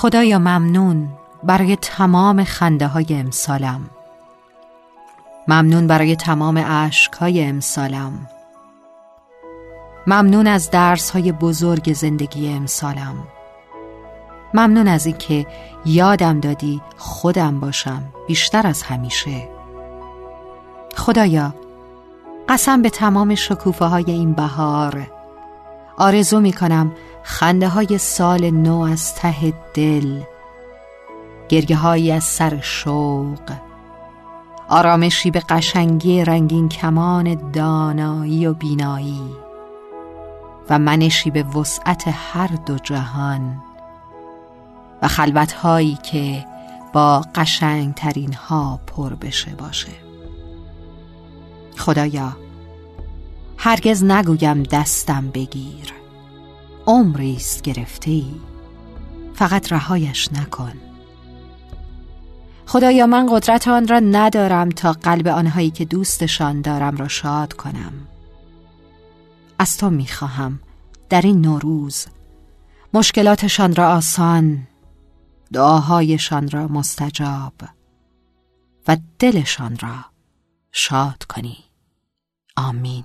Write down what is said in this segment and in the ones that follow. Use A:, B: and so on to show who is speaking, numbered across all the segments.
A: خدایا ممنون برای تمام خنده های امسالم. ممنون برای تمام عشق های امسالم. ممنون از درس های بزرگ زندگی امسالم. ممنون از اینکه یادم دادی خودم باشم بیشتر از همیشه. خدایا قسم به تمام شکوفه های این بهار. آرزو می کنم خنده های سال نو از ته دل گرگه هایی از سر شوق آرامشی به قشنگی رنگین کمان دانایی و بینایی و منشی به وسعت هر دو جهان و خلوت هایی که با قشنگ ترین ها پر بشه باشه. خدایا هرگز نگویم دستم بگیر. عمری است گرفته ای فقط رهایش نکن. خدایا من قدرت آن را ندارم تا قلب آنهایی که دوستشان دارم را شاد کنم. از تو می‌خواهم. در این نوروز مشکلاتشان را آسان دعاهایشان را مستجاب و دلشان را شاد کنی. آمین.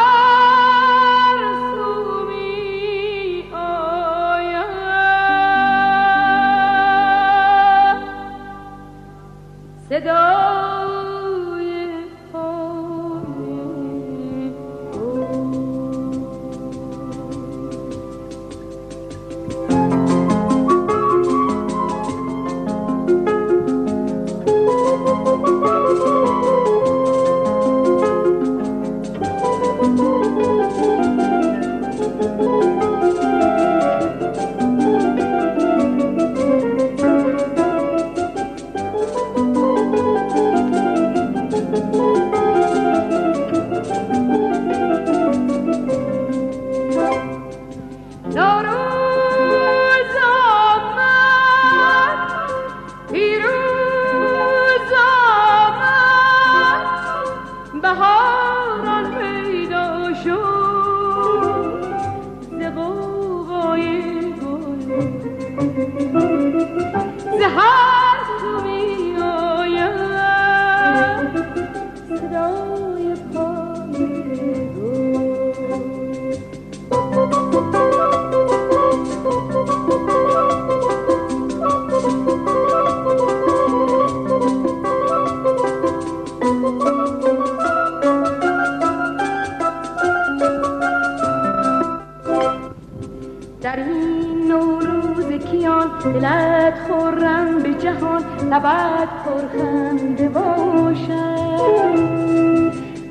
B: دلت خورم به جهان لبت پرخنده باشد.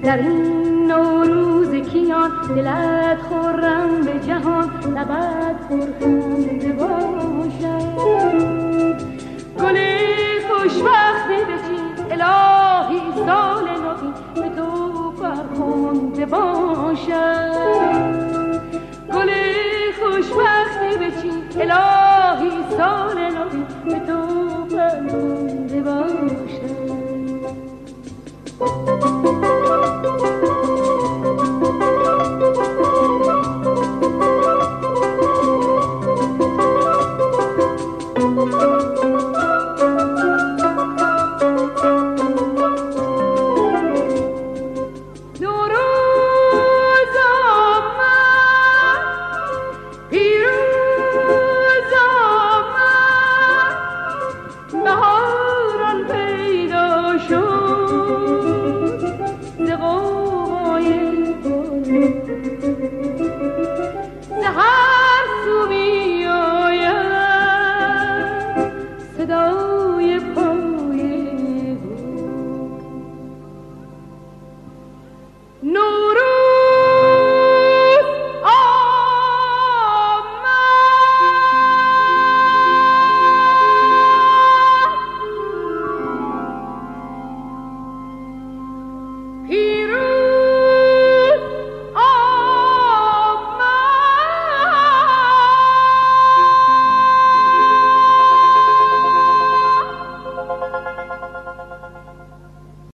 B: در این نوروز یکیان دلت خورم به جهان لبت پرخنده باشد. گل خوشبختی بچین الهی سال نوی به تو فرخنده باشد. گل خوشبختی بچین الهی Sole lo che tu